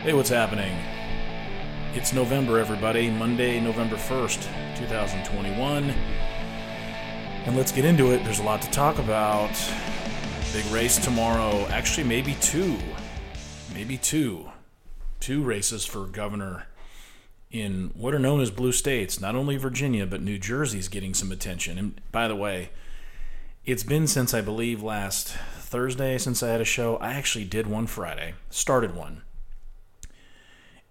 Hey, what's happening? It's November, everybody. Monday, November 1st, 2021. And let's get into it. There's a lot to talk about. Big race tomorrow. Actually, maybe two. Maybe two. Two races for governor in what are known as blue states. Not only Virginia, but New Jersey's getting some attention. And by the way, it's been since I believe last Thursday since I had a show. I actually did one Friday, started one.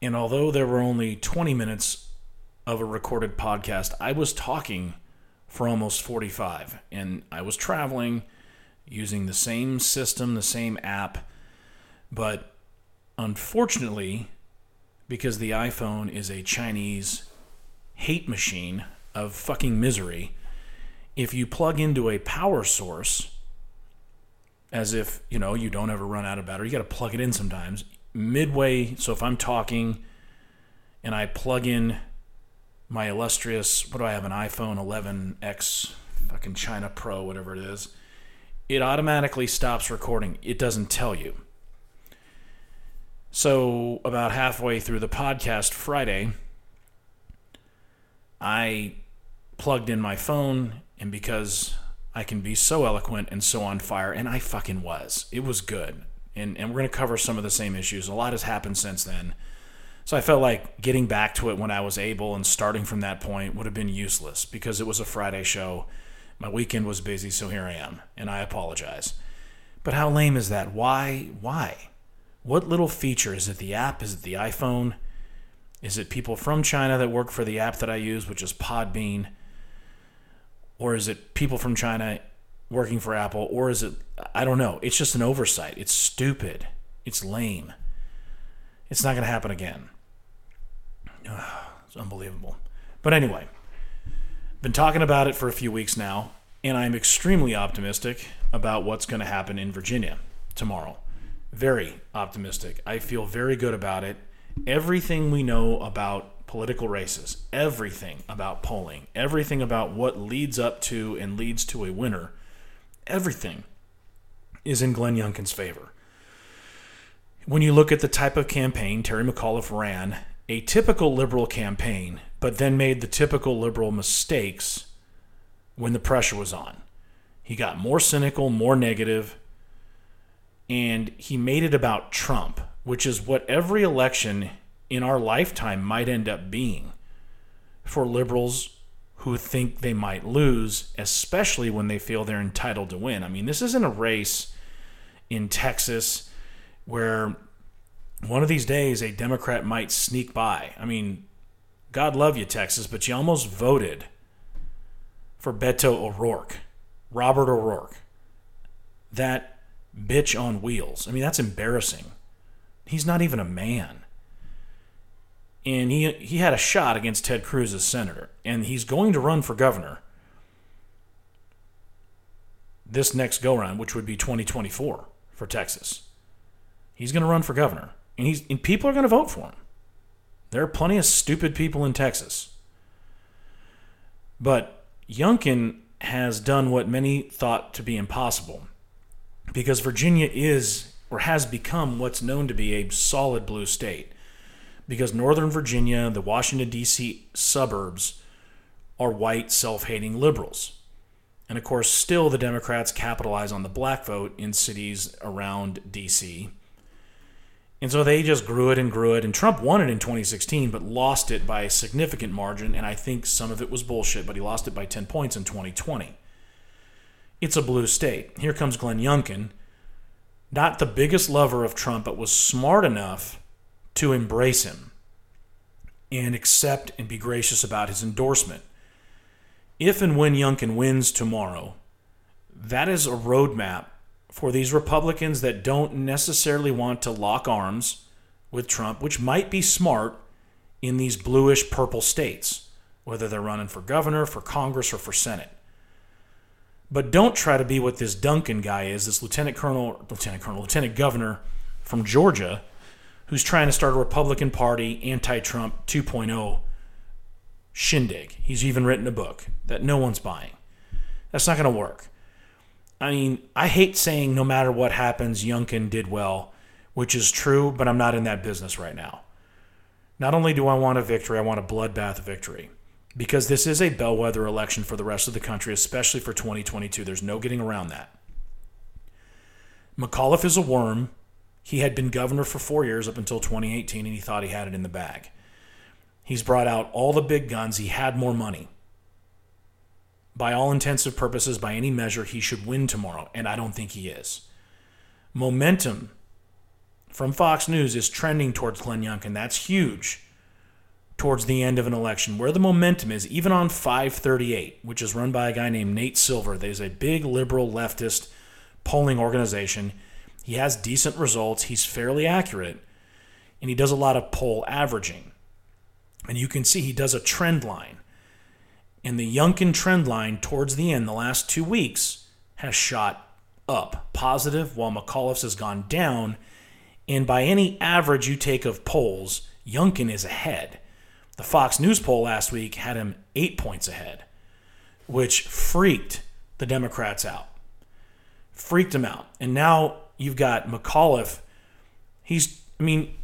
And although there were only 20 minutes of a recorded podcast, I was talking for almost 45. And I was traveling using the same system, the same app. But unfortunately, because the iPhone is a Chinese hate machine of fucking misery, if you plug into a power source, as if, you know, you don't ever run out of battery, you got to plug it in sometimes midway. So if I'm talking and I plug in my illustrious, what do I have, an iPhone 11X, fucking China Pro, whatever it is, it automatically stops recording. It doesn't tell you. So about halfway through the podcast Friday, I plugged in my phone, and because I can be so eloquent and so on fire, and I fucking was, it was good and, and we're going to cover some of the same issues. A lot has happened since then. So I felt like getting back to it when I was able and starting from that point would have been useless because it was a Friday show. My weekend was busy, so here I am, and I apologize. But how lame is that? Why? Why? What little feature? Is it the app? Is it the iPhone? Is it people from China that work for the app that I use, which is Podbean? Or is it people from China working for Apple, or is it? I don't know. It's just an oversight. It's stupid. It's lame. It's not going to happen again. It's unbelievable. But anyway, been talking about it for a few weeks now, and I'm extremely optimistic about what's going to happen in Virginia tomorrow. Very optimistic. I feel very good about it. Everything we know about political races, everything about polling, everything about what leads up to and leads to a winner everything is in Glenn Youngkin's favor. When you look at the type of campaign Terry McAuliffe ran, a typical liberal campaign, but then made the typical liberal mistakes when the pressure was on. He got more cynical, more negative, and he made it about Trump, which is what every election in our lifetime might end up being for liberals who think they might lose, especially when they feel they're entitled to win. I mean, this isn't a race in Texas where one of these days a Democrat might sneak by. I mean, God love you, Texas, but you almost voted for Beto O'Rourke, Robert O'Rourke. That bitch on wheels. I mean, that's embarrassing. He's not even a man and he he had a shot against Ted Cruz as senator, and he's going to run for governor this next go round, which would be 2024 for Texas. He's going to run for governor, and he's and people are going to vote for him. There are plenty of stupid people in Texas, but Youngkin has done what many thought to be impossible, because Virginia is or has become what's known to be a solid blue state because Northern Virginia, the Washington, D.C. suburbs, are white, self hating liberals. And of course, still the Democrats capitalize on the black vote in cities around D.C. And so they just grew it and grew it. And Trump won it in 2016, but lost it by a significant margin. And I think some of it was bullshit, but he lost it by 10 points in 2020. It's a blue state. Here comes Glenn Youngkin, not the biggest lover of Trump, but was smart enough to embrace him and accept and be gracious about his endorsement. If and when Youngkin wins tomorrow, that is a roadmap for these Republicans that don't necessarily want to lock arms with Trump, which might be smart in these bluish purple states, whether they're running for governor, for Congress, or for Senate. But don't try to be what this Duncan guy is, this lieutenant colonel, lieutenant colonel, lieutenant governor from Georgia who's trying to start a Republican Party anti Trump 2.0 shindig. He's even written a book that no one's buying. That's not going to work. I mean, I hate saying no matter what happens, Youngkin did well which is true, but I'm not in that business right now. Not only do I want a victory, I want a bloodbath victory because this is a bellwether election for the rest of the country, especially for 2022. There's no getting around that. McAuliffe is a worm. He had been governor for four years up until 2018, and he thought he had it in the bag. He's brought out all the big guns. He had more money. By all intensive purposes, by any measure, he should win tomorrow, and I don't think he is. Momentum from Fox News is trending towards Glenn Youngkin. That's huge towards the end of an election. Where the momentum is, even on 538, which is run by a guy named Nate Silver, there's a big liberal leftist polling organization. He has decent results, he's fairly accurate, and he does a lot of poll averaging. And you can see he does a trend line. And the Youngkin trend line towards the end, the last two weeks, has shot up positive, while McAuliffe's has gone down. And by any average you take of polls, Youngkin is ahead. The Fox News poll last week had him eight points ahead, which freaked the Democrats out. Freaked them out. And now you've got McAuliffe. He's, I mean,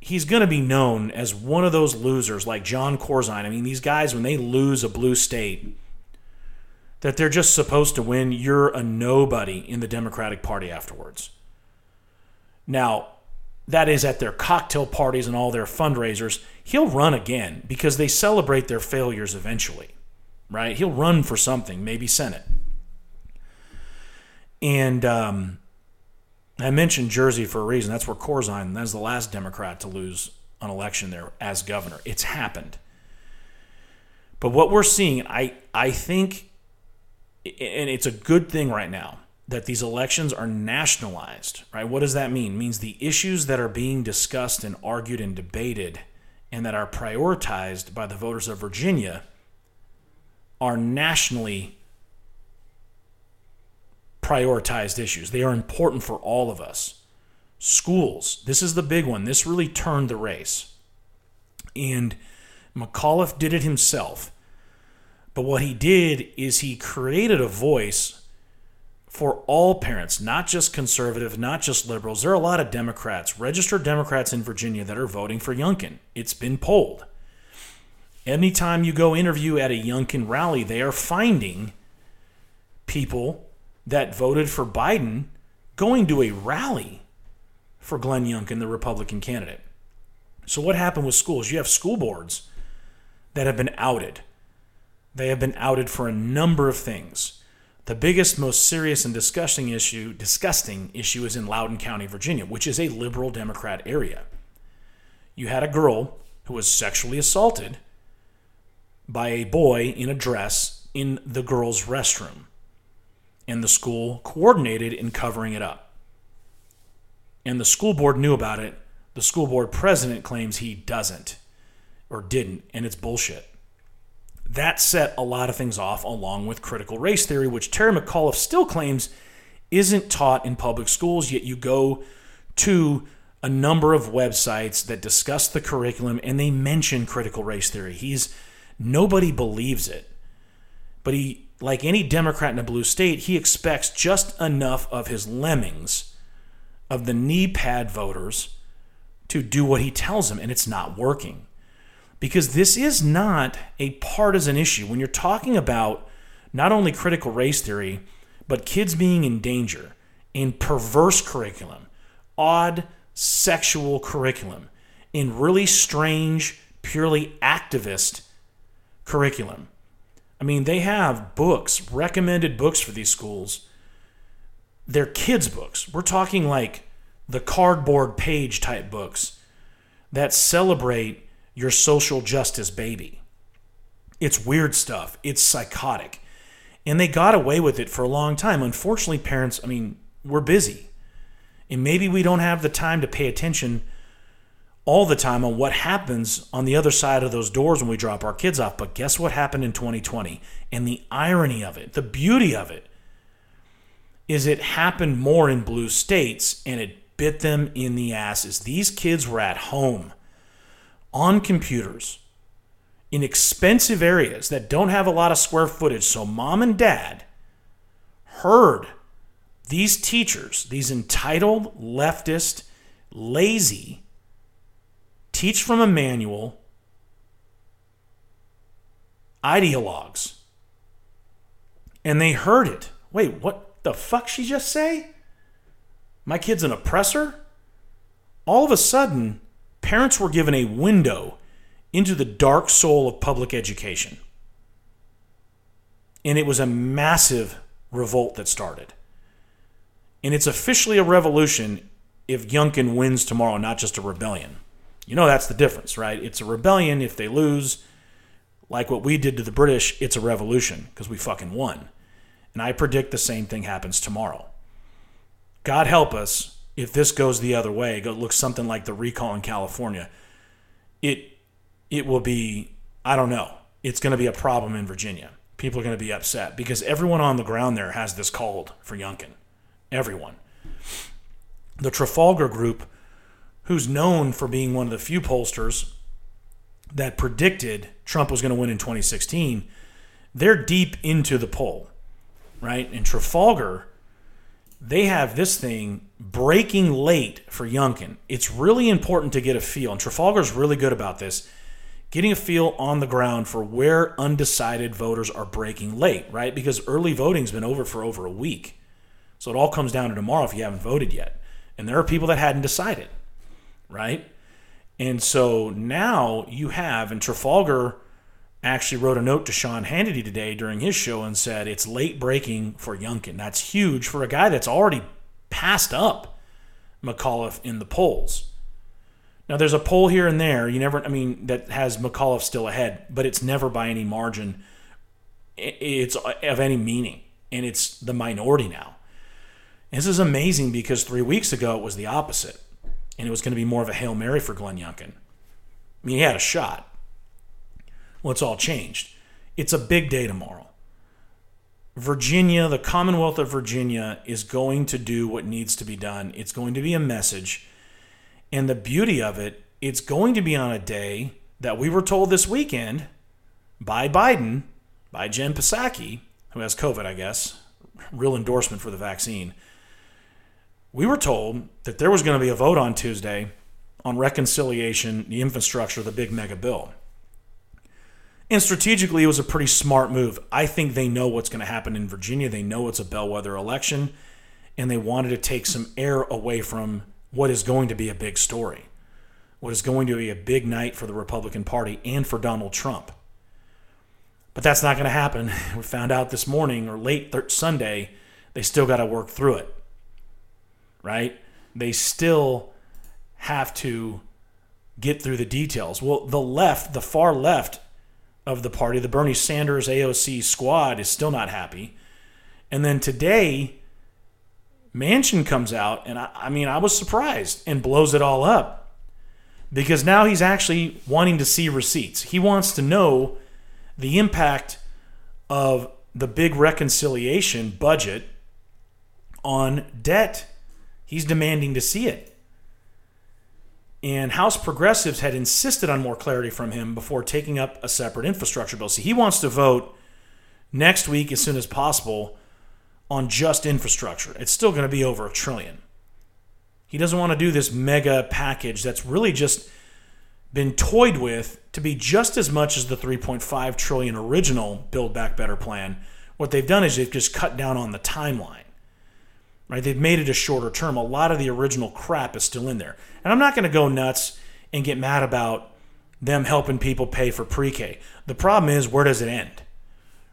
he's going to be known as one of those losers like Jon Corzine. I mean, these guys, when they lose a blue state, that they're just supposed to win, you're a nobody in the Democratic Party afterwards. Now, that is at their cocktail parties and all their fundraisers, he'll run again because they celebrate their failures eventually, right? He'll run for something, maybe Senate. And um, I mentioned Jersey for a reason. That's where Corzine, that's the last Democrat to lose an election there as governor. It's happened. But what we're seeing, I, I think, and it's a good thing right now that these elections are nationalized, right? What does that mean? It means the issues that are being discussed and argued and debated and that are prioritized by the voters of Virginia are nationally prioritized issues. They are important for all of us. Schools, this is the big one. This really turned the race. And McAuliffe did it himself. But what he did is he created a voice for all parents, not just conservative, not just liberals. There are a lot of Democrats, registered Democrats in Virginia that are voting for Youngkin. It's been polled. Anytime you go interview at a Youngkin rally, they are finding people that voted for Biden going to a rally for Glenn Youngkin, the Republican candidate. So, what happened with schools? You have school boards that have been outed. They have been outed for a number of things. The biggest, most serious, and disgusting issue, disgusting issue is in Loudoun County, Virginia, which is a liberal Democrat area. You had a girl who was sexually assaulted by a boy in a dress in the girls' restroom, and the school coordinated in covering it up. And the school board knew about it. The school board president claims he doesn't or didn't, and it's bullshit. That set a lot of things off, along with critical race theory, which Terry McAuliffe still claims isn't taught in public schools, yet you go to a number of websites that discuss the curriculum and they mention critical race theory. He's nobody believes it. But he like any Democrat in a blue state, he expects just enough of his lemmings of the knee pad voters to do what he tells them and it's not working because this is not a partisan issue. When you're talking about not only critical race theory, but kids being in danger in perverse curriculum, odd sexual curriculum, in really strange, purely activist curriculum. I mean, they have books, recommended books for these schools. They're kids' books. We're talking like the cardboard page type books that celebrate your social justice baby. It's weird stuff. It's psychotic. And they got away with it for a long time. Unfortunately, parents, I mean, we're busy. And maybe we don't have the time to pay attention all the time on what happens on the other side of those doors when we drop our kids off. But guess what happened in 2020? And the irony of it, the beauty of it, is it happened more in blue states and it bit them in the asses. These kids were at home on computers in expensive areas that don't have a lot of square footage. So mom and dad heard these teachers, these entitled leftist lazy, teach from a manual, ideologues. And they heard it. Wait, what the fuck she just say? My kid's an oppressor? All of a sudden, parents were given a window into the dark soul of public education. And it was a massive revolt that started. And it's officially a revolution if Youngkin wins tomorrow, not just a rebellion. You know that's the difference, right? It's a rebellion if they lose. Like what we did to the British, it's a revolution because we fucking won. And I predict the same thing happens tomorrow. God help us if this goes the other way, it looks something like the recall in California. It it will be I don't know. It's going to be a problem in Virginia. People are going to be upset because everyone on the ground there has this called for Youngkin. Everyone. The Trafalgar Group, who's known for being one of the few pollsters that predicted Trump was going to win in 2016, they're deep into the poll, right? In Trafalgar, they have this thing breaking late for Youngkin. It's really important to get a feel, and Trafalgar's really good about this, getting a feel on the ground for where undecided voters are breaking late, right? Because early voting's been over for over a week. So it all comes down to tomorrow if you haven't voted yet. And there are people that hadn't decided, right? And so now you have, and Trafalgar actually wrote a note to Sean Hannity today during his show and said it's late breaking for Youngkin. That's huge for a guy that's already passed up McAuliffe in the polls. Now there's a poll here and there. You never, I mean, that has McAuliffe still ahead, but it's never by any margin. It's of any meaning, and it's the minority now. This is amazing because three weeks ago it was the opposite, and it was going to be more of a hail mary for Glenn Youngkin. I mean, he had a shot. Well, it's all changed. It's a big day tomorrow. Virginia, the Commonwealth of Virginia, is going to do what needs to be done. It's going to be a message. And the beauty of it, it's going to be on a day that we were told this weekend by Biden, by Jen Psaki, who has COVID, I guess, real endorsement for the vaccine we were told that there was going to be a vote on Tuesday on reconciliation, the infrastructure, the big mega bill. And strategically, it was a pretty smart move. I think they know what's going to happen in Virginia. They know it's a bellwether election, and they wanted to take some air away from what is going to be a big story, what is going to be a big night for the Republican Party and for Donald Trump. But that's not going to happen. We found out this morning or late Sunday, they still got to work through it right? They still have to get through the details. Well, the left, the far left of the party, the Bernie Sanders AOC squad, is still not happy. And then today, Manchin comes out, and I, I mean, I was surprised and blows it all up because now he's actually wanting to see receipts. He wants to know the impact of the big reconciliation budget on debt He's demanding to see it. And House progressives had insisted on more clarity from him before taking up a separate infrastructure bill. So he wants to vote next week as soon as possible on just infrastructure. It's still going to be over a trillion. He doesn't want to do this mega package that's really just been toyed with to be just as much as the 3.5 trillion original build back better plan. What they've done is they've just cut down on the timeline right? They've made it a shorter term. A lot of the original crap is still in there. And I'm not going to go nuts and get mad about them helping people pay for pre K. The problem is, where does it end?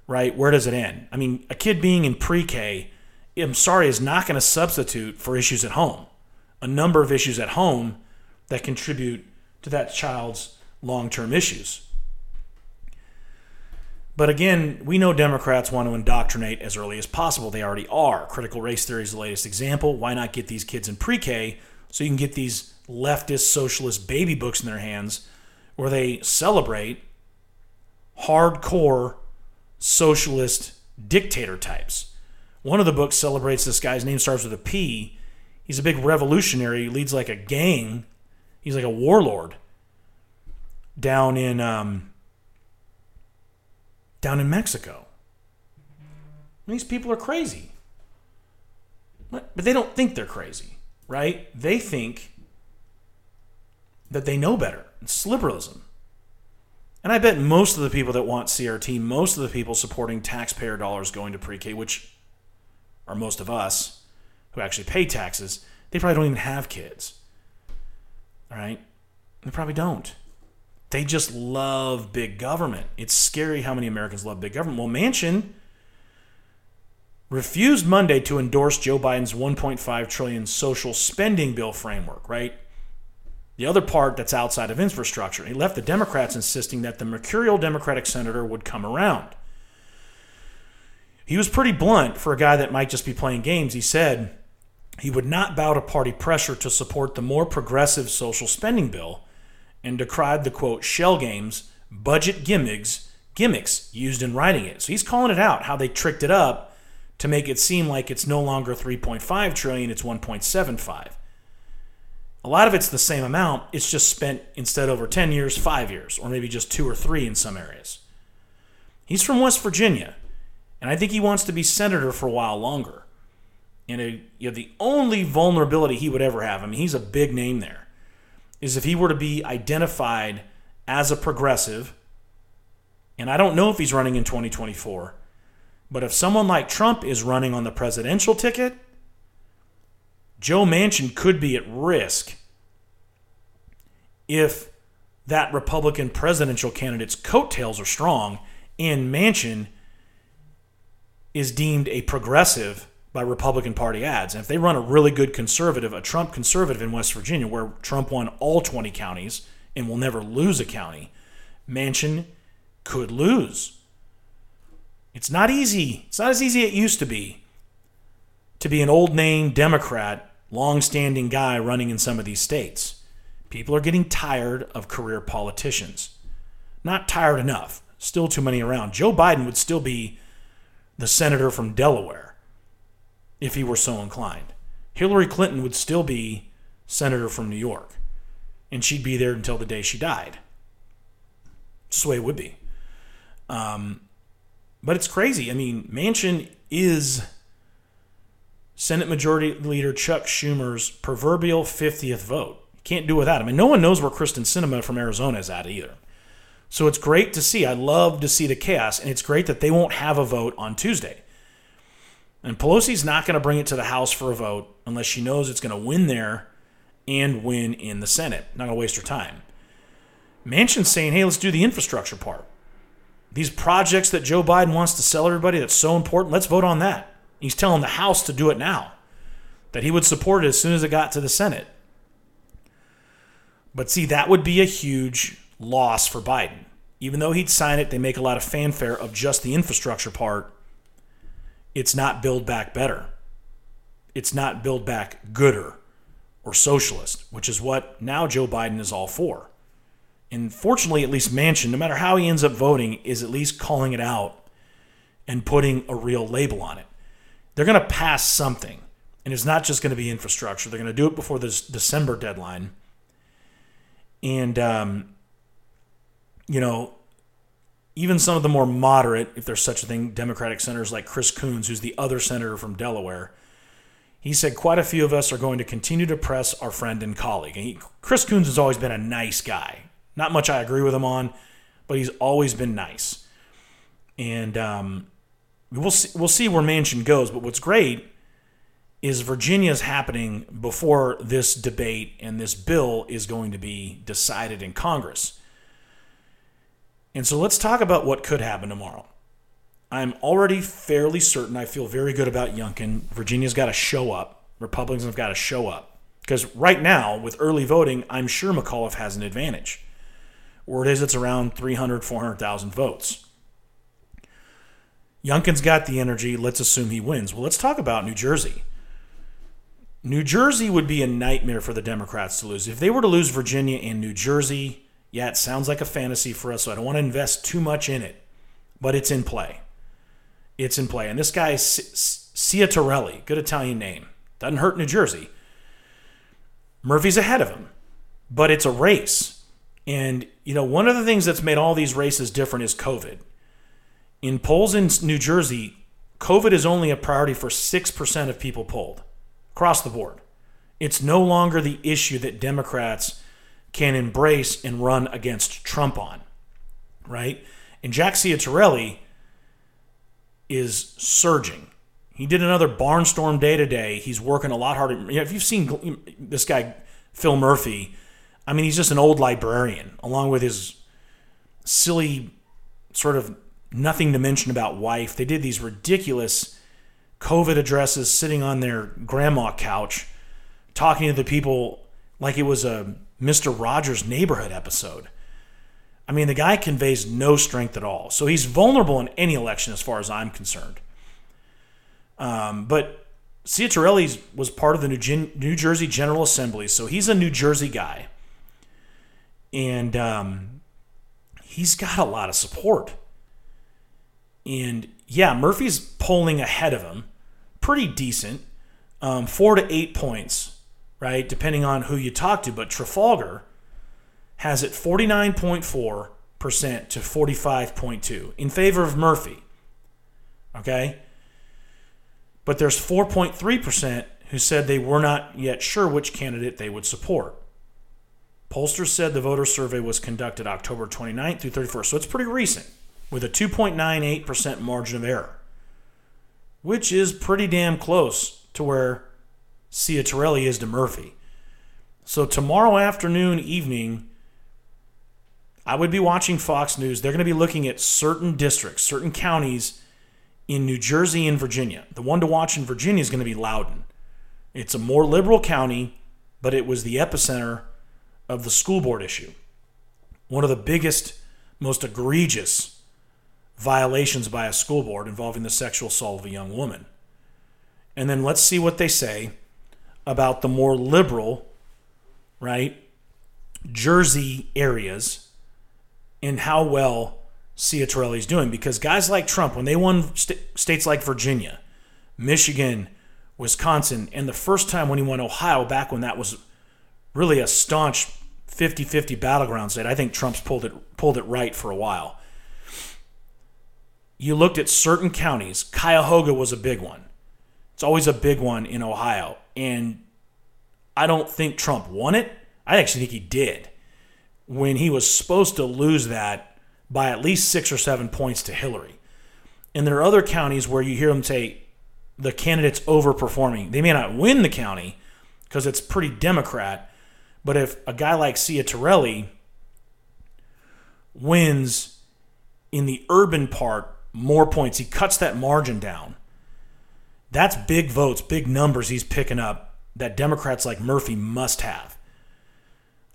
Right? Where does it end? I mean, a kid being in pre K, I'm sorry, is not going to substitute for issues at home. A number of issues at home that contribute to that child's long term issues. But again, we know Democrats want to indoctrinate as early as possible. They already are. Critical race theory is the latest example. Why not get these kids in pre K so you can get these leftist socialist baby books in their hands where they celebrate hardcore socialist dictator types? One of the books celebrates this guy's name starts with a P. He's a big revolutionary, he leads like a gang. He's like a warlord down in um, down in Mexico. These people are crazy. But they don't think they're crazy, right? They think that they know better. It's liberalism. And I bet most of the people that want CRT, most of the people supporting taxpayer dollars going to pre K, which are most of us who actually pay taxes, they probably don't even have kids. Right? They probably don't. They just love big government. It's scary how many Americans love big government. Well, Manchin refused Monday to endorse Joe Biden's 1.5 trillion social spending bill framework, right? The other part that's outside of infrastructure. He left the Democrats insisting that the mercurial Democratic senator would come around. He was pretty blunt for a guy that might just be playing games. He said he would not bow to party pressure to support the more progressive social spending bill and decried the quote shell games, budget gimmicks, gimmicks used in writing it. So he's calling it out how they tricked it up to make it seem like it's no longer 3.5 trillion, it's 1.75. A lot of it's the same amount, it's just spent instead over 10 years, 5 years, or maybe just 2 or 3 in some areas. He's from West Virginia, and I think he wants to be senator for a while longer. And a, you know, the only vulnerability he would ever have, I mean, he's a big name there, is if he were to be identified as a progressive, and I don't know if he's running in 2024, but if someone like Trump is running on the presidential ticket, Joe Manchin could be at risk if that Republican presidential candidate's coattails are strong and Manchin is deemed a progressive by Republican Party ads. And if they run a really good conservative, a Trump conservative in West Virginia, where Trump won all 20 counties and will never lose a county, Manchin could lose. It's not easy. It's not as easy as it used to be to be an old name Democrat long-standing guy running in some of these states. People are getting tired of career politicians. Not tired enough. Still too many around. Joe Biden would still be the senator from Delaware if he were so inclined. Hillary Clinton would still be senator from New York, and she'd be there until the day she died. That's the way it would be. Um, but it's crazy. I mean, Manchin is Senate Majority Leader Chuck Schumer's proverbial 50th vote. Can't do without him. And no one knows where Kyrsten Sinema from Arizona is at either. So it's great to see. I love to see the chaos, and it's great that they won't have a vote on Tuesday. And Pelosi's not going to bring it to the House for a vote unless she knows it's going to win there and win in the Senate. Not going to waste her time. Manchin's saying, hey, let's do the infrastructure part. These projects that Joe Biden wants to sell everybody that's so important, let's vote on that. He's telling the House to do it now, that he would support it as soon as it got to the Senate. But see, that would be a huge loss for Biden. Even though he'd sign it, they make a lot of fanfare of just the infrastructure part. It's not Build Back Better. It's not Build Back Gooder or Socialist, which is what now Joe Biden is all for. And fortunately, at least Manchin, no matter how he ends up voting, is at least calling it out and putting a real label on it they're going to pass something. And it's not just going to be infrastructure. They're going to do it before this December deadline. And, um, you know, even some of the more moderate, if there's such a thing, Democratic senators like Chris Coons, who's the other senator from Delaware, he said quite a few of us are going to continue to press our friend and colleague. And he, Chris Coons has always been a nice guy. Not much I agree with him on, but he's always been nice. And um, we'll see, we'll see where Manchin goes. But what's great is Virginia's happening before this debate and this bill is going to be decided in Congress. And so let's talk about what could happen tomorrow. I'm already fairly certain. I feel very good about Youngkin. Virginia's got to show up. Republicans have got to show up. Because right now, with early voting, I'm sure McAuliffe has an advantage. Word is it's around 300, 400,000 votes. Youngkin's got the energy. Let's assume he wins. Well, let's talk about New Jersey. New Jersey would be a nightmare for the Democrats to lose. If they were to lose Virginia and New Jersey, yeah, it sounds like a fantasy for us, so I don't want to invest too much in it, but it's in play. It's in play. And this guy is Ciattarelli, good Italian name. Doesn't hurt New Jersey. Murphy's ahead of him, but it's a race. And, you know, one of the things that's made all these races different is COVID. In polls in New Jersey, COVID is only a priority for 6% of people polled across the board. It's no longer the issue that Democrats can embrace and run against Trump on, right? And Jack Ciattarelli is surging. He did another barnstorm day today. He's working a lot harder. You know, if you've seen this guy, Phil Murphy, I mean, he's just an old librarian, along with his silly, sort of nothing to mention about wife. They did these ridiculous COVID addresses sitting on their grandma couch, talking to the people like it was a Mr. Rogers neighborhood episode. I mean, the guy conveys no strength at all. So he's vulnerable in any election as far as I'm concerned. Um, but Ciattarelli was part of the New, Gen- New, Jersey General Assembly, so he's a New Jersey guy. And um, he's got a lot of support. And yeah, Murphy's polling ahead of him, pretty decent, um, four to eight points, right, depending on who you talk to. But Trafalgar has it 49.4% to 45.2 in favor of Murphy. Okay? But there's 4.3% who said they were not yet sure which candidate they would support. Pollsters said the voter survey was conducted October 29th through 31st, so it's pretty recent, with a 2.98% margin of error, which is pretty damn close to where Ciattarelli is to Murphy. So tomorrow afternoon, evening, I would be watching Fox News. They're going to be looking at certain districts, certain counties in New Jersey and Virginia. The one to watch in Virginia is going to be Loudoun. It's a more liberal county, but it was the epicenter of the school board issue. One of the biggest, most egregious violations by a school board involving the sexual assault of a young woman. And then let's see what they say about the more liberal, right, Jersey areas and how well Ciattarelli's doing. Because guys like Trump, when they won st- states like Virginia, Michigan, Wisconsin, and the first time when he won Ohio, back when that was really a staunch 50 50 battleground state, I think Trump's pulled it, pulled it right for a while. You looked at certain counties, Cuyahoga was a big one. It's always a big one in Ohio. And I don't think Trump won it. I actually think he did when he was supposed to lose that by at least six or seven points to Hillary. And there are other counties where you hear them say the candidate's overperforming. They may not win the county because it's pretty Democrat, but if a guy like Ciattarelli wins in the urban part more points, he cuts that margin down. That's big votes, big numbers he's picking up that Democrats like Murphy must have.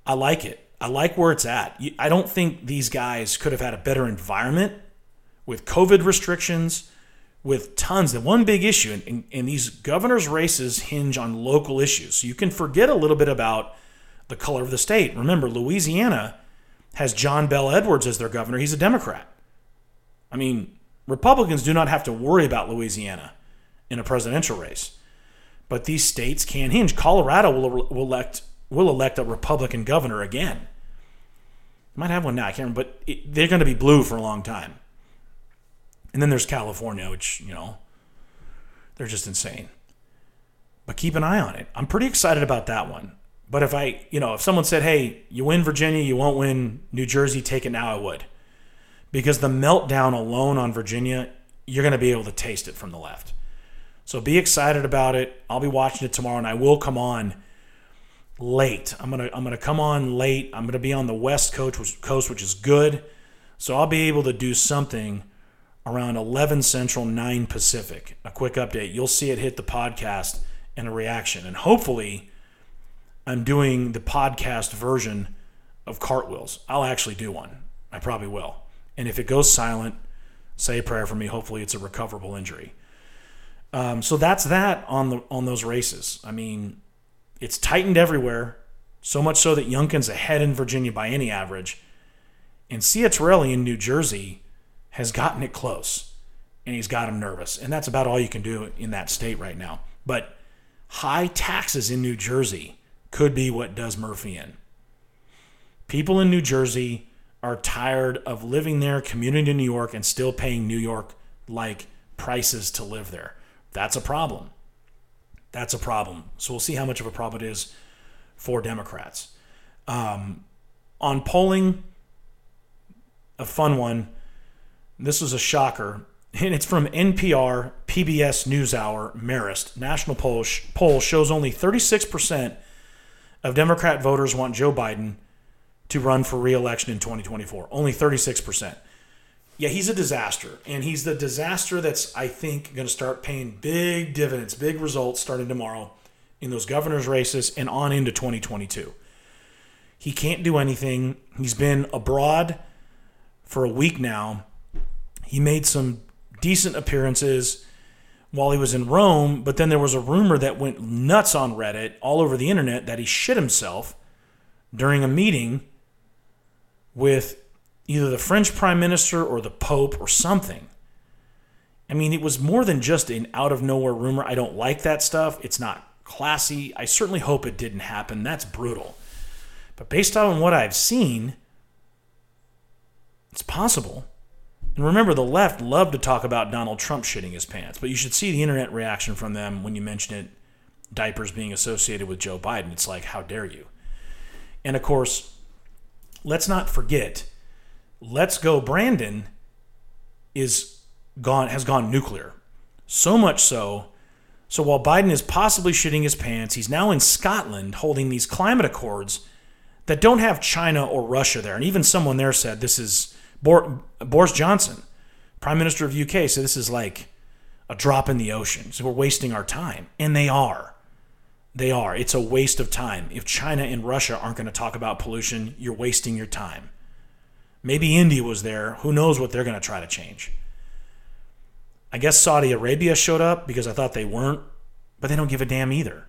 I like it. I like where it's at. I don't think these guys could have had a better environment with COVID restrictions, with tons. The one big issue, and, these governors' races hinge on local issues. So you can forget a little bit about the color of the state. Remember, Louisiana has John Bel Edwards as their governor. He's a Democrat. I mean, Republicans do not have to worry about Louisiana in a presidential race. But these states can hinge. Colorado will, will elect will elect a Republican governor again. Might have one now, I can't remember, but it, they're going to be blue for a long time. And then there's California, which, you know, they're just insane. But keep an eye on it. I'm pretty excited about that one. But if I, you know, if someone said, hey, you win Virginia, you won't win New Jersey, take it now, I would. Because the meltdown alone on Virginia, you're going to be able to taste it from the left. So be excited about it. I'll be watching it tomorrow, and I will come on late. I'm gonna I'm gonna come on late. I'm gonna be on the West Coast, which, coast, which is good. So I'll be able to do something around 11 Central, 9 Pacific. A quick update. You'll see it hit the podcast and a reaction, and hopefully, I'm doing the podcast version of cartwheels. I'll actually do one. I probably will. And if it goes silent, say a prayer for me. Hopefully, it's a recoverable injury. Um, so that's that on the on those races. I mean, it's tightened everywhere, so much so that Youngkin's ahead in Virginia by any average. And Ciattarelli in New Jersey has gotten it close, and he's got him nervous. And that's about all you can do in that state right now. But high taxes in New Jersey could be what does Murphy in. People in New Jersey are tired of living there, commuting to New York, and still paying New York like prices to live there. That's a problem. That's a problem. So we'll see how much of a problem it is for Democrats. Um, on polling, a fun one. This was a shocker, and it's from NPR, PBS NewsHour, Marist. National poll, poll shows only 36% of Democrat voters want Joe Biden to run for re-election in 2024. Only 36%. Yeah, he's a disaster, and he's the disaster that's I think going to start paying big dividends, big results starting tomorrow in those governor's races and on into 2022. He can't do anything. He's been abroad for a week now. He made some decent appearances while he was in Rome, but then there was a rumor that went nuts on Reddit all over the internet that he shit himself during a meeting with either the French prime minister or the pope or something. I mean, it was more than just an out of nowhere rumor. I don't like that stuff. It's not classy. I certainly hope it didn't happen. That's brutal. But based on what I've seen, it's possible. And remember, the left loved to talk about Donald Trump shitting his pants, but you should see the internet reaction from them when you mention it diapers being associated with Joe Biden. It's like, how dare you? And of course, let's not forget, Let's Go Brandon is gone has gone nuclear. So much so so while Biden is possibly shitting his pants, he's now in Scotland holding these climate accords that don't have China or Russia there. And even someone there said this is Boris Johnson, Prime Minister of UK, said this is like a drop in the ocean. So we're wasting our time. And they are. They are. It's a waste of time. If China and Russia aren't going to talk about pollution, you're wasting your time. Maybe India was there. Who knows what they're going to try to change? I guess Saudi Arabia showed up because I thought they weren't, but they don't give a damn either.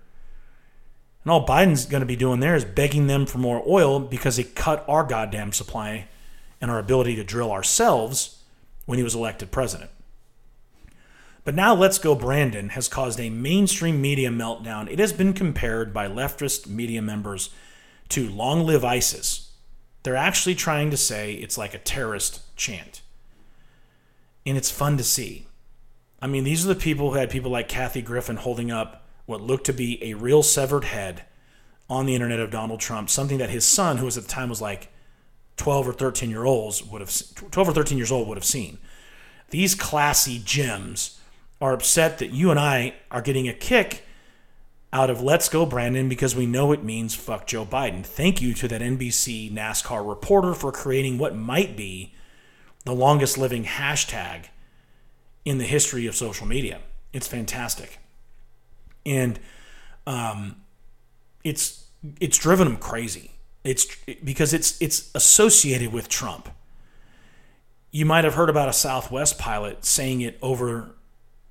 And all Biden's going to be doing there is begging them for more oil because he cut our goddamn supply and our ability to drill ourselves when he was elected president. But now Let's Go Brandon has caused a mainstream media meltdown. It has been compared by leftist media members to Long Live ISIS. They're actually trying to say it's like a terrorist chant. And it's fun to see. I mean, these are the people who had people like Kathy Griffin holding up what looked to be a real severed head on the internet of Donald Trump, something that his son, who was at the time was like 12 or 13 year olds would have 12 or 13 years old would have seen. These classy gems are upset that you and I are getting a kick out of Let's Go Brandon because we know it means fuck Joe Biden. Thank you to that NBC NASCAR reporter for creating what might be the longest living hashtag in the history of social media. It's fantastic. And um, it's it's driven them crazy. It's because it's it's associated with Trump. You might have heard about a Southwest pilot saying it over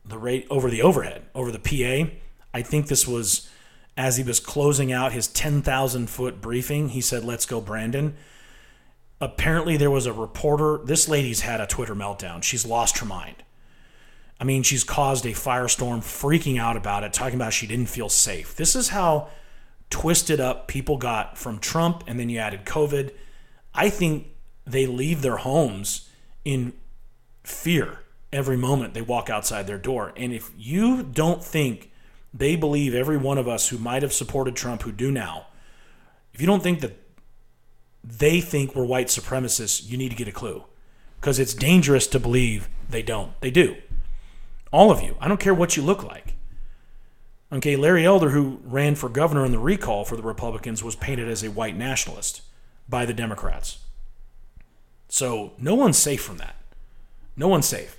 the rate over the overhead, over the PA I think this was as he was closing out his 10,000 foot briefing. He said, Let's go, Brandon. Apparently, there was a reporter. This lady's had a Twitter meltdown. She's lost her mind. I mean, she's caused a firestorm, freaking out about it, talking about she didn't feel safe. This is how twisted up people got from Trump, and then you added COVID. I think they leave their homes in fear every moment they walk outside their door. And if you don't think they believe every one of us who might have supported Trump, who do now, if you don't think that they think we're white supremacists, you need to get a clue. Because it's dangerous to believe they don't. They do. All of you. I don't care what you look like. Okay, Larry Elder, who ran for governor in the recall for the Republicans, was painted as a white nationalist by the Democrats. So no one's safe from that. No one's safe.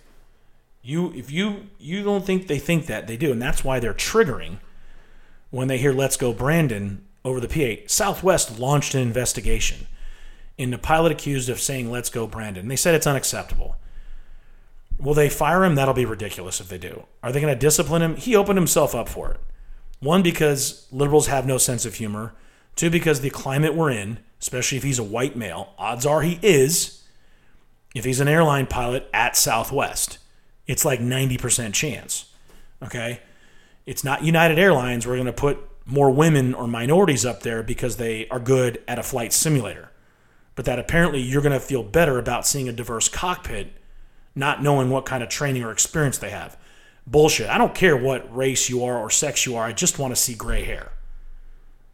You if you you don't think they think that they do, and that's why they're triggering when they hear "Let's Go Brandon" over the PA. Southwest launched an investigation into pilot accused of saying "Let's go Brandon." They said it's unacceptable. Will they fire him? That'll be ridiculous if they do. Are they going to discipline him? He opened himself up for it. One, because liberals have no sense of humor. Two, because the climate we're in, especially if he's a white male, odds are he is, if he's an airline pilot at Southwest it's like 90% chance. Okay? It's not United Airlines. We're going to put more women or minorities up there because they are good at a flight simulator. But that apparently you're going to feel better about seeing a diverse cockpit, not knowing what kind of training or experience they have. Bullshit. I don't care what race you are or sex you are. I just want to see gray hair.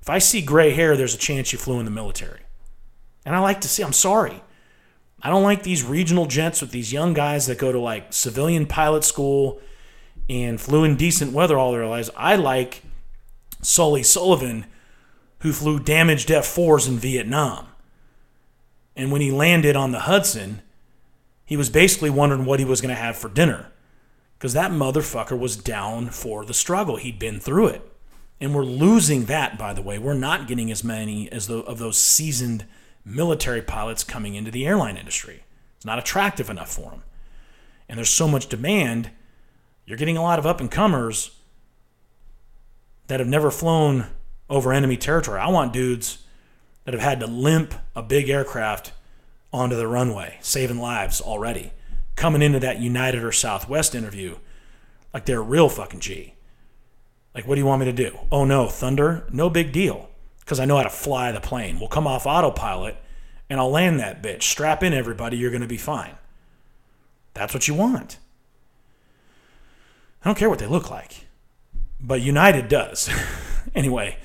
If I see gray hair, there's a chance you flew in the military. And I like to see, I'm sorry. I don't like these regional jets with these young guys that go to like civilian pilot school and flew in decent weather all their lives. I like Sully Sullivan, who flew damaged F 4s in Vietnam. And when he landed on the Hudson, he was basically wondering what he was going to have for dinner. Because that motherfucker was down for the struggle. He'd been through it. And we're losing that, by the way. We're not getting as many as the, of those seasoned military pilots coming into the airline industry. It's not attractive enough for them. And there's so much demand, you're getting a lot of up and comers that have never flown over enemy territory. I want dudes that have had to limp a big aircraft onto the runway, saving lives already, coming into that United or Southwest interview like they're real fucking G. Like, what do you want me to do? Oh no, Thunder? No big deal, because I know how to fly the plane. We'll come off autopilot and I'll land that bitch. Strap in, everybody, you're going to be fine. That's what you want. I don't care what they look like, but United does. anyway,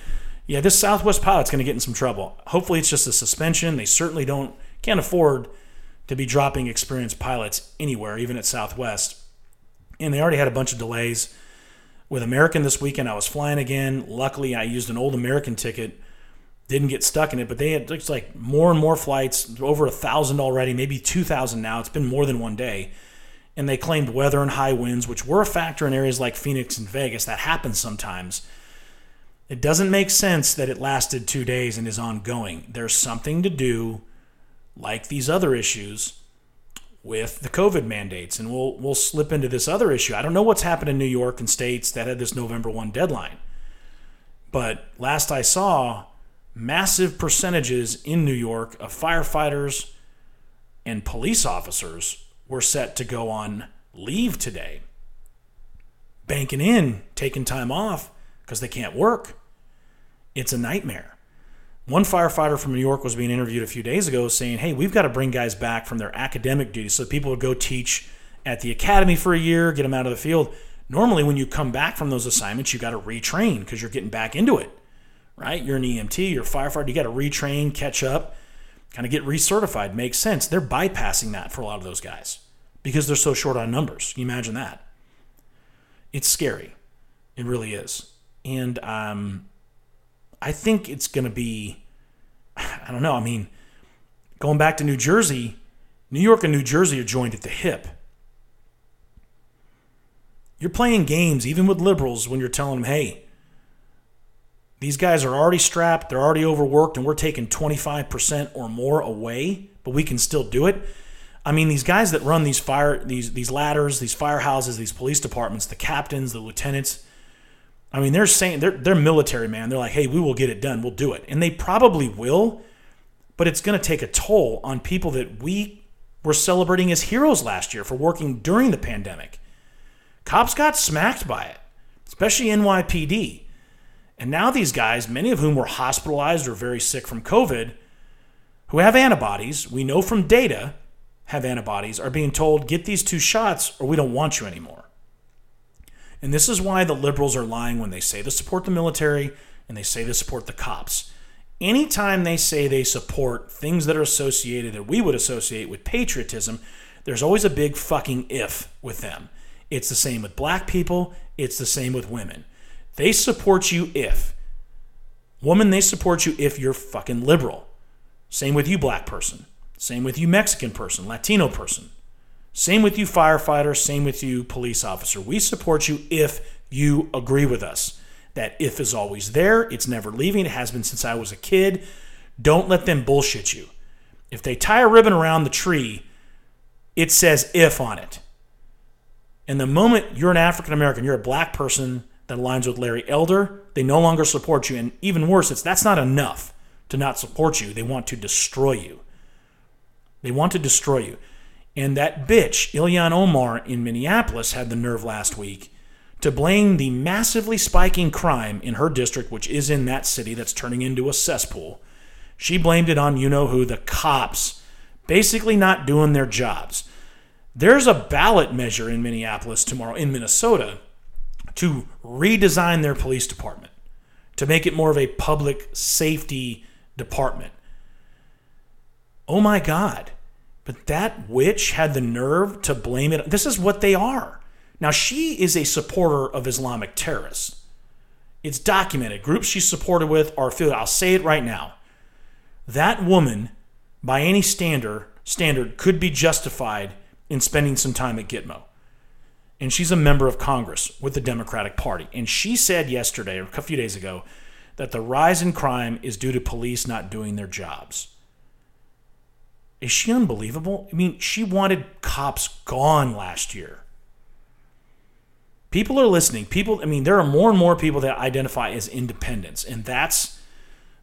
yeah, this Southwest pilot's going to get in some trouble. Hopefully, it's just a suspension. They certainly don't can't afford to be dropping experienced pilots anywhere, even at Southwest. And they already had a bunch of delays. With American this weekend, I was flying again. Luckily, I used an old American ticket, didn't get stuck in it, but they had looks like more and more flights, over a thousand already, maybe two thousand now. It's been more than one day. And they claimed weather and high winds, which were a factor in areas like Phoenix and Vegas. That happens sometimes. It doesn't make sense that it lasted two days and is ongoing. There's something to do, like these other issues, with the COVID mandates. And we'll we'll slip into this other issue. I don't know what's happened in New York and states that had this November 1 deadline. But last I saw, massive percentages in New York of firefighters and police officers were set to go on leave today. Banking in, taking time off because they can't work. It's a nightmare. One firefighter from New York was being interviewed a few days ago saying, hey, we've got to bring guys back from their academic duties. So people would go teach at the academy for a year, get them out of the field. Normally, when you come back from those assignments, you got to retrain because you're getting back into it, right? You're an EMT, you're a firefighter, you got to retrain, catch up, kind of get recertified. Makes sense. They're bypassing that for a lot of those guys because they're so short on numbers. Can you imagine that? It's scary. It really is. And um, I think it's going to be, I don't know. I mean, going back to New Jersey, New York and New Jersey are joined at the hip. You're playing games, even with liberals, when you're telling them, hey, these guys are already strapped, they're already overworked, and we're taking 25% or more away, but we can still do it. I mean, these guys that run these fire, these these ladders, these firehouses, these police departments, the captains, the lieutenants, I mean, they're saying they're they're military, man. They're like, hey, we will get it done. We'll do it, and they probably will. But it's going to take a toll on people that we were celebrating as heroes last year for working during the pandemic. Cops got smacked by it, especially NYPD. And now these guys, many of whom were hospitalized or very sick from COVID, who have antibodies, we know from data, have antibodies, are being told, get these two shots or we don't want you anymore. And this is why the liberals are lying when they say they support the military and they say they support the cops. Anytime they say they support things that are associated that we would associate with patriotism, there's always a big fucking if with them. It's the same with black people, it's the same with women. They support you if. Woman, they support you if you're fucking liberal. Same with you, black person. Same with you, Mexican person, Latino person. Same with you, firefighter. Same with you, police officer. We support you if you agree with us. That if is always there, it's never leaving. It has been since I was a kid. Don't let them bullshit you. If they tie a ribbon around the tree, it says if on it. And the moment you're an African American, you're a black person that aligns with Larry Elder, they no longer support you. And even worse, it's that's not enough to not support you. They want to destroy you. They want to destroy you. And that bitch, Ilhan Omar in Minneapolis, had the nerve last week to blame the massively spiking crime in her district, which is in that city that's turning into a cesspool. She blamed it on you know who, the cops, basically not doing their jobs. There's a ballot measure in Minneapolis tomorrow, in Minnesota, to redesign their police department, to make it more of a public safety department. oh my God. But that witch had the nerve to blame it. This is what they are. Now, she is a supporter of Islamic terrorists. It's documented. Groups she's supported with are affiliated. I'll say it right now. That woman, by any standard, standard, could be justified in spending some time at Gitmo. And she's a member of Congress with the Democratic Party. And she said yesterday, or a few days ago, that the rise in crime is due to police not doing their jobs. Is she unbelievable? I mean, she wanted cops gone last year. People are listening. People, I mean, there are more and more people that identify as independents, and that's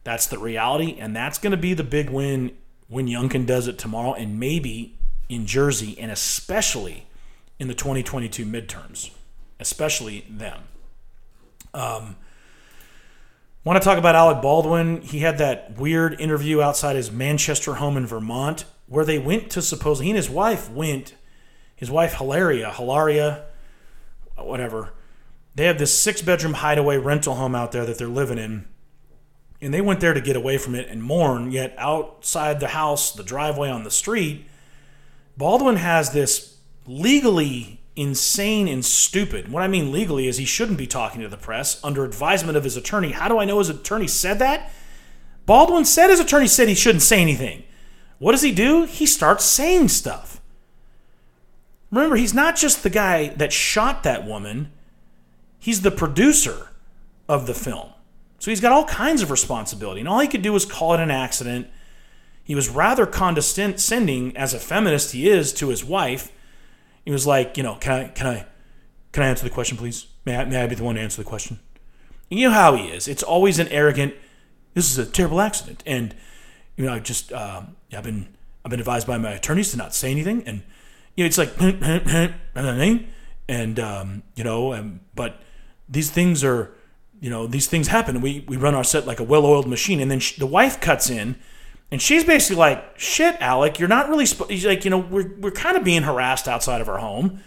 that's the reality, and that's going to be the big win when Youngkin does it tomorrow, and maybe in Jersey, and especially in the 2022 midterms, especially them. Um, Want to talk about Alec Baldwin? He had that weird interview outside his Manchester home in Vermont where they went to supposedly, he and his wife went, his wife Hilaria, Hilaria, whatever. They have this six bedroom hideaway rental home out there that they're living in. And they went there to get away from it and mourn, yet outside the house, the driveway on the street, Baldwin has this legally insane and stupid. What I mean legally is he shouldn't be talking to the press under advisement of his attorney. How do I know his attorney said that? Baldwin said his attorney said he shouldn't say anything. What does he do? He starts saying stuff. Remember, he's not just the guy that shot that woman, he's the producer of the film. So he's got all kinds of responsibility. And all he could do was call it an accident. He was rather condescending, as a feminist he is, to his wife he was like, you know, can I can I can I answer the question, please? May I, may I be the one to answer the question? And you know how he is. It's always an arrogant. This is a terrible accident, and you know, I just uh, I've been I've been advised by my attorneys to not say anything, and you know, it's like and um, you know, um, but these things are you know these things happen. We we run our set like a well-oiled machine, and then she, the wife cuts in and she's basically like, shit, Alec, you're not really, sp-. he's like, you know, we're, we're kind of being harassed outside of our home.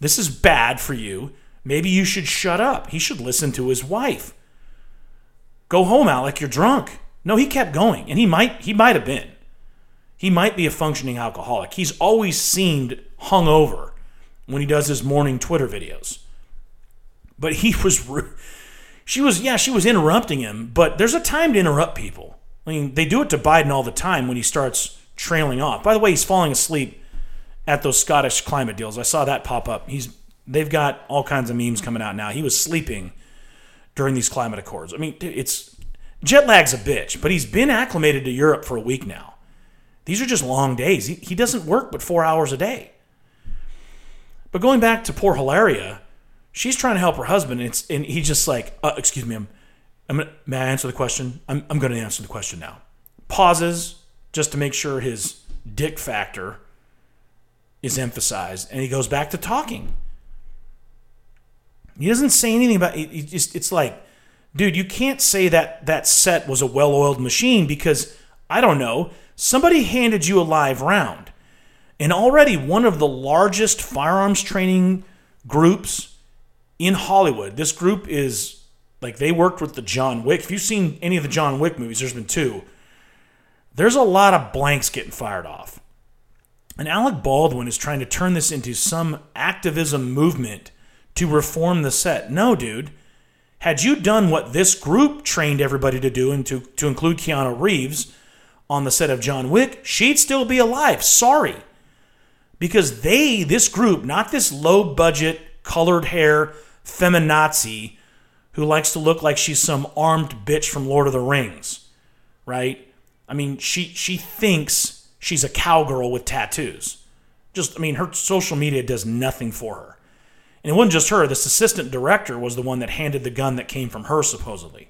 This is bad for you. Maybe you should shut up. He should listen to his wife. Go home, Alec, you're drunk. No, he kept going, and he might he might have been. He might be a functioning alcoholic. He's always seemed hungover when he does his morning Twitter videos. But he was she was yeah, she was interrupting him, but there's a time to interrupt people. I mean, they do it to Biden all the time when he starts trailing off. By the way, he's falling asleep at those Scottish climate deals. I saw that pop up. He's they've got all kinds of memes coming out now. He was sleeping during these climate accords. I mean, it's jet lag's a bitch, but he's been acclimated to Europe for a week now. These are just long days. He, he doesn't work but four hours a day. But going back to poor Hilaria, she's trying to help her husband, and, and he's just like, uh, "Excuse me, I'm I'm gonna, may I answer the question? I'm, I'm going to answer the question now. Pauses just to make sure his dick factor is emphasized, and he goes back to talking. He doesn't say anything about it. Just, it's like, dude, you can't say that that set was a well-oiled machine because I don't know. Somebody handed you a live round, and already one of the largest firearms training groups in Hollywood. This group is like they worked with the John Wick. If you've seen any of the John Wick movies, there's been two. There's a lot of blanks getting fired off. And Alec Baldwin is trying to turn this into some activism movement to reform the set. No, dude. Had you done what this group trained everybody to do, and to, to include Keanu Reeves on the set of John Wick, she'd still be alive. Sorry. Because they, this group, not this low budget, colored hair, feminazi who likes to look like she's some armed bitch from Lord of the Rings, right? I mean, she she thinks she's a cowgirl with tattoos. Just I mean, her social media does nothing for her. And it wasn't just her, this assistant director was the one that handed the gun that came from her supposedly.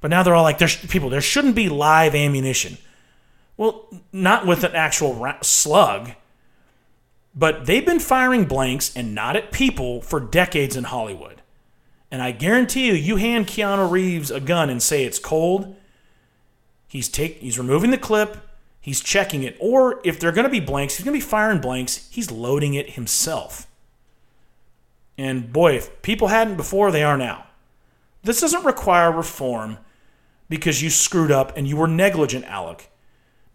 But now they're all like there's people there shouldn't be live ammunition. Well, not with an actual slug. But they've been firing blanks and not at people for decades in Hollywood. And I guarantee you, you hand Keanu Reeves a gun and say it's cold, he's take he's removing the clip, he's checking it, or if they're going to be blanks, he's going to be firing blanks, he's loading it himself. And boy, if people hadn't before, they are now. This doesn't require reform because you screwed up and you were negligent, Alec.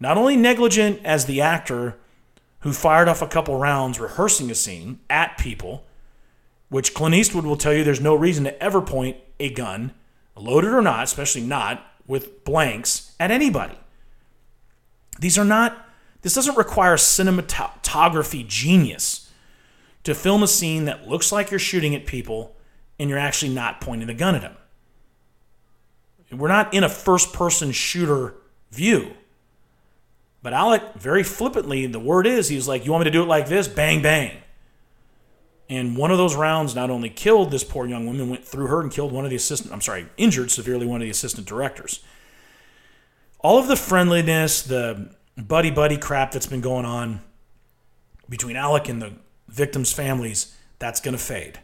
Not only negligent as the actor who fired off a couple rounds rehearsing a scene at people, which Clint Eastwood will tell you there's no reason to ever point a gun, loaded or not, especially not with blanks, at anybody. These are not, this doesn't require cinematography genius to film a scene that looks like you're shooting at people and you're actually not pointing the gun at them. We're not in a first person shooter view. But Alec, very flippantly, the word is, he was like, You want me to do it like this? Bang, bang. And one of those rounds not only killed this poor young woman, went through her and killed one of the assistant, I'm sorry, injured severely one of the assistant directors. All of the friendliness, the buddy buddy crap that's been going on between Alec and the victims' families, that's going to fade.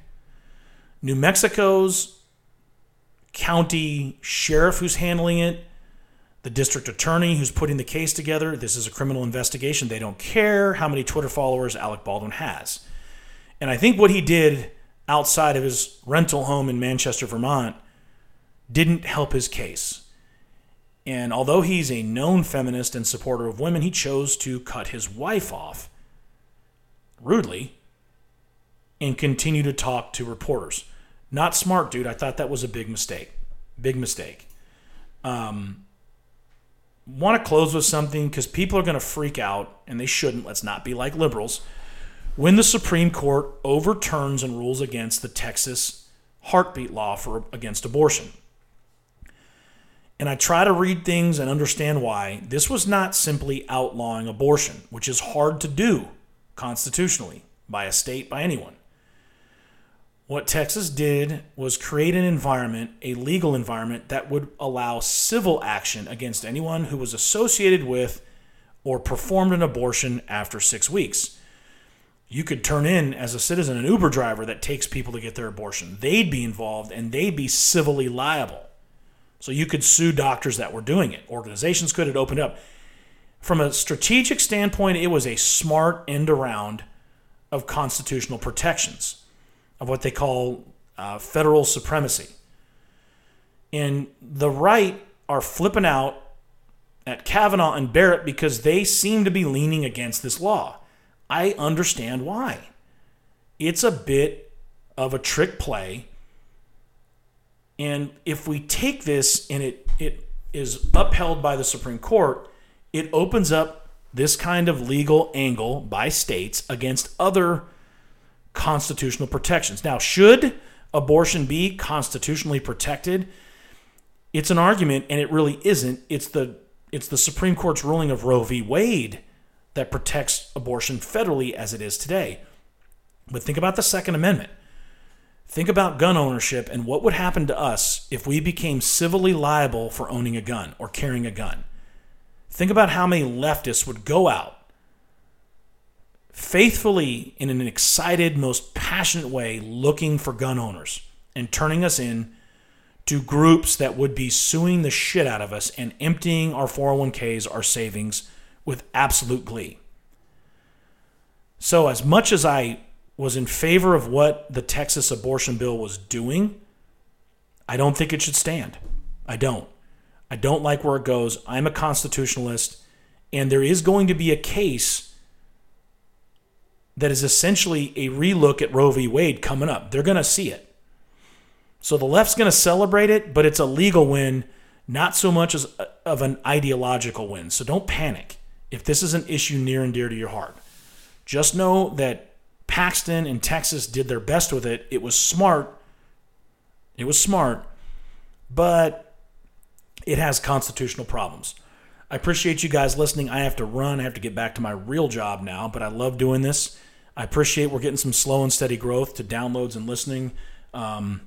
New Mexico's county sheriff who's handling it, the district attorney who's putting the case together. This is a criminal investigation. They don't care how many Twitter followers Alec Baldwin has. And I think what he did outside of his rental home in Manchester, Vermont, didn't help his case. And although he's a known feminist and supporter of women, he chose to cut his wife off rudely and continue to talk to reporters. Not smart, dude. I thought that was a big mistake. Big mistake. Um, want to close with something because people are going to freak out, and they shouldn't. Let's not be like liberals when the Supreme Court overturns and rules against the Texas heartbeat law for against abortion. And I try to read things and understand why this was not simply outlawing abortion, which is hard to do constitutionally by a state, by anyone. What Texas did was create an environment, a legal environment, that would allow civil action against anyone who was associated with or performed an abortion after six weeks you could turn in as a citizen an Uber driver that takes people to get their abortion. They'd be involved and they'd be civilly liable. So you could sue doctors that were doing it. Organizations could have opened up. From a strategic standpoint, it was a smart end around of constitutional protections, of what they call uh, federal supremacy. And the right are flipping out at Kavanaugh and Barrett because they seem to be leaning against this law. I understand why. It's a bit of a trick play. And if we take this and it, it is upheld by the Supreme Court, it opens up this kind of legal angle by states against other constitutional protections. Now, should abortion be constitutionally protected? It's an argument, and it really isn't. It's the it's the Supreme Court's ruling of Roe v. Wade that protects abortion federally as it is today. But think about the Second Amendment. Think about gun ownership and what would happen to us if we became civilly liable for owning a gun or carrying a gun. Think about how many leftists would go out faithfully in an excited, most passionate way looking for gun owners and turning us in to groups that would be suing the shit out of us and emptying our 401ks, our savings, with absolute glee. So, as much as I was in favor of what the Texas abortion bill was doing, I don't think it should stand. I don't. I don't like where it goes. I'm a constitutionalist, and there is going to be a case that is essentially a relook at Roe v. Wade coming up. They're going to see it. So the left's going to celebrate it, but it's a legal win, not so much as uh, of an ideological win. So don't panic if this is an issue near and dear to your heart. Just know that Paxton and Texas did their best with it. It was smart. It was smart, but it has constitutional problems. I appreciate you guys listening. I have to run. I have to get back to my real job now, but I love doing this. I appreciate we're getting some slow and steady growth to downloads and listening um,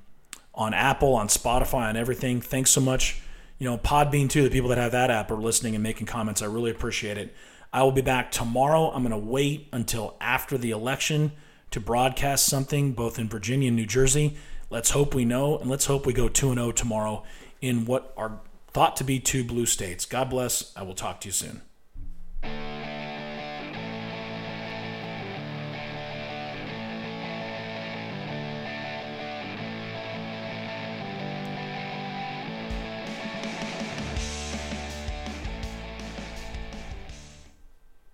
on Apple, on Spotify, on everything. Thanks so much you know, Podbean too, the people that have that app are listening and making comments. I really appreciate it. I will be back tomorrow. I'm going to wait until after the election to broadcast something both in Virginia and New Jersey. Let's hope we know, and let's hope we go 2 0 tomorrow in what are thought to be two blue states. God bless. I will talk to you soon.